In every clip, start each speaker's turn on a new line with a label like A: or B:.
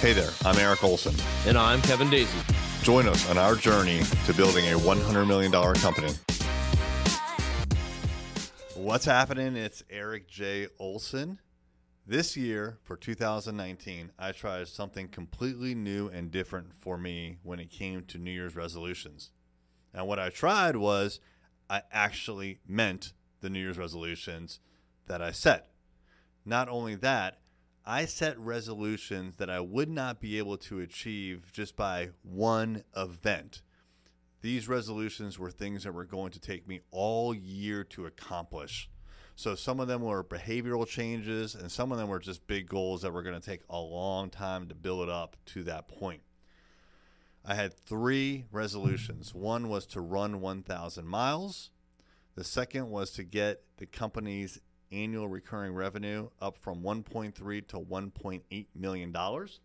A: Hey there, I'm Erik Olson.
B: And I'm Kevin Daisey.
A: Join us on our journey to building a $100 million company. What's happening? It's Erik J. Olson. This year, for 2019, I tried something completely new and different for me when it came to New Year's resolutions. And what I tried was I actually meant the New Year's resolutions that I set. Not only that, I set resolutions that I would not be able to achieve just by one event. These resolutions were things that were going to take me all year to accomplish. So some of them were behavioral changes, and some of them were just big goals that were going to take a long time to build up to that point. I had three resolutions. One was to run 1,000 miles. The second was to get the company's annual recurring revenue up from 1.3 to 1.8 million dollars.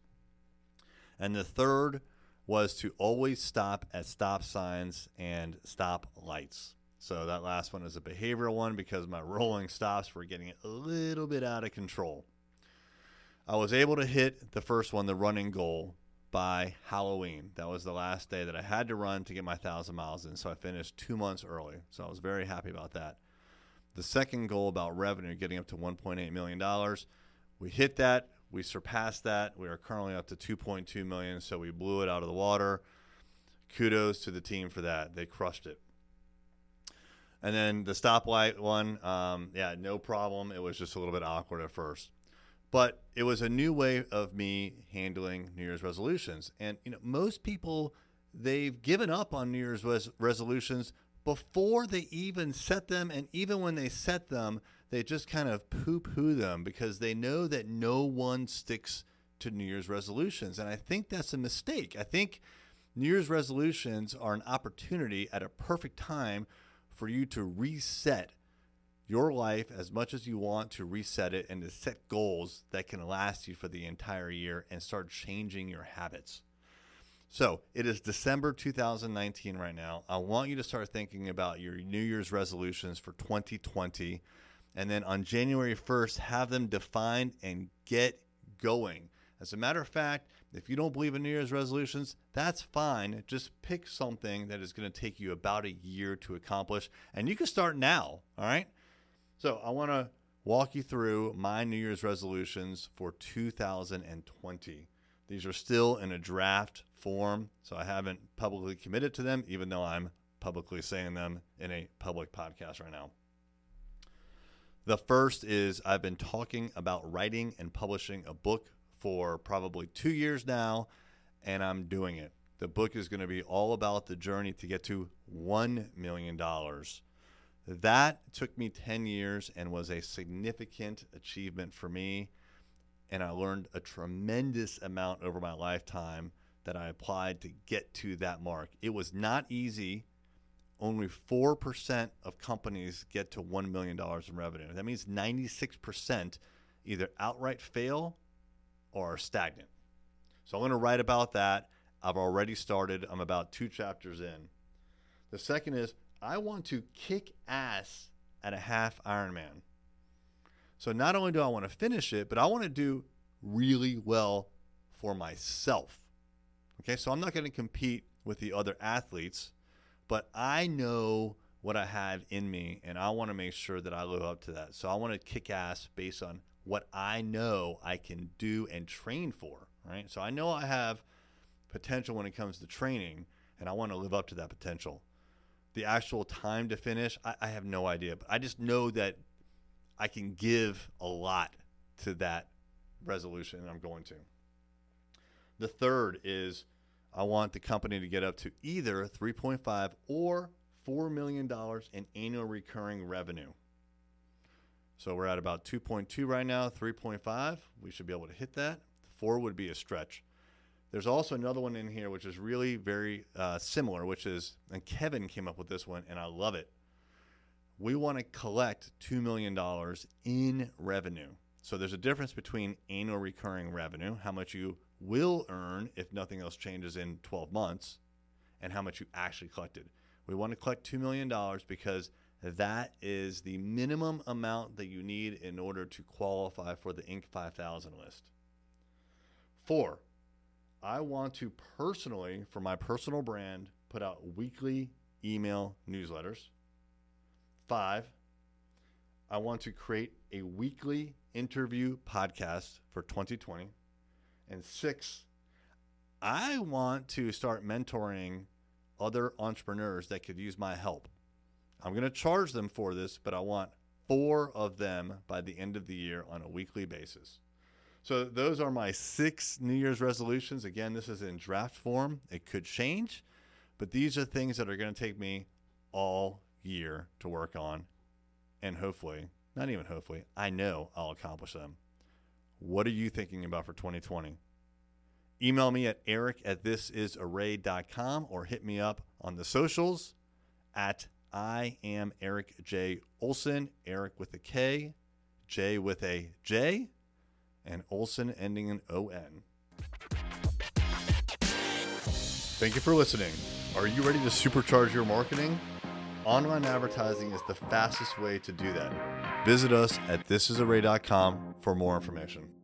A: And the third was to always stop at stop signs and stop lights. So that last one is a behavioral one because my rolling stops were getting a little bit out of control. I was able to hit the first one, the running goal, by Halloween. That was the last day that I had to run to get my thousand miles in. So I finished two months early. So I was very happy about that. The second goal about revenue, getting up to $1.8 million, we hit that. We surpassed that. We are currently up to 2.2 million, so we blew it out of the water. Kudos to the team for that. They crushed it. And then the stoplight one, um, yeah, no problem. It was just a little bit awkward at first, but it was a new way of me handling New Year's resolutions. And you know, most people they've given up on New Year's res- resolutions before they even set them. And even when they set them, they just kind of poo poo them because they know that no one sticks to New Year's resolutions. And I think that's a mistake. I think New Year's resolutions are an opportunity at a perfect time for you to reset your life as much as you want to reset it and to set goals that can last you for the entire year and start changing your habits. So it is December 2019 right now. I want you to start thinking about your New Year's resolutions for 2020. And then on January 1st, have them defined and get going. As a matter of fact, if you don't believe in New Year's resolutions, that's fine. Just pick something that is going to take you about a year to accomplish. And you can start now. All right. So I want to walk you through my New Year's resolutions for 2020. These are still in a draft form, so I haven't publicly committed to them, even though I'm publicly saying them in a public podcast right now. The first is I've been talking about writing and publishing a book for probably two years now, and I'm doing it. The book is going to be all about the journey to get to $1 million. That took me 10 years and was a significant achievement for me and I learned a tremendous amount over my lifetime that I applied to get to that mark. It was not easy. Only 4% of companies get to $1 million in revenue. That means 96% either outright fail or are stagnant. So I'm going to write about that. I've already started. I'm about two chapters in. The second is I want to kick ass at a half Ironman. So not only do I want to finish it, but I want to do really well for myself. Okay, so I'm not going to compete with the other athletes, but I know what I have in me and I want to make sure that I live up to that. So I want to kick ass based on what I know I can do and train for, right? So I know I have potential when it comes to training and I want to live up to that potential. The actual time to finish, I, I have no idea, but I just know that I can give a lot to that resolution, I'm going to. The third is I want the company to get up to either 3.5 or $4 million in annual recurring revenue. So we're at about 2.2 right now, 3.5. We should be able to hit that. Four would be a stretch. There's also another one in here which is really very uh, similar, which is, and Kevin came up with this one, and I love it we want to collect $2 million in revenue. So there's a difference between annual recurring revenue, how much you will earn if nothing else changes in 12 months, and how much you actually collected. We want to collect $2 million because that is the minimum amount that you need in order to qualify for the Inc. 5000 list. Four, I want to personally, for my personal brand, put out weekly email newsletters. Five, I want to create a weekly interview podcast for 2020. And six, I want to start mentoring other entrepreneurs that could use my help. I'm going to charge them for this, but I want four of them by the end of the year on a weekly basis. So those are my six New Year's resolutions. Again, this is in draft form. It could change, but these are things that are going to take me all year to work on. And hopefully, not even hopefully, I know I'll accomplish them. What are you thinking about for 2020? Email me at erik at thisisarray.com or hit me up on the socials at I am Erik J. Olson, Erik with a K, J with a J, and Olson ending in O-N. Thank you for listening. Are you ready to supercharge your marketing? Online advertising is the fastest way to do that. Visit us at thisisarray.com for more information.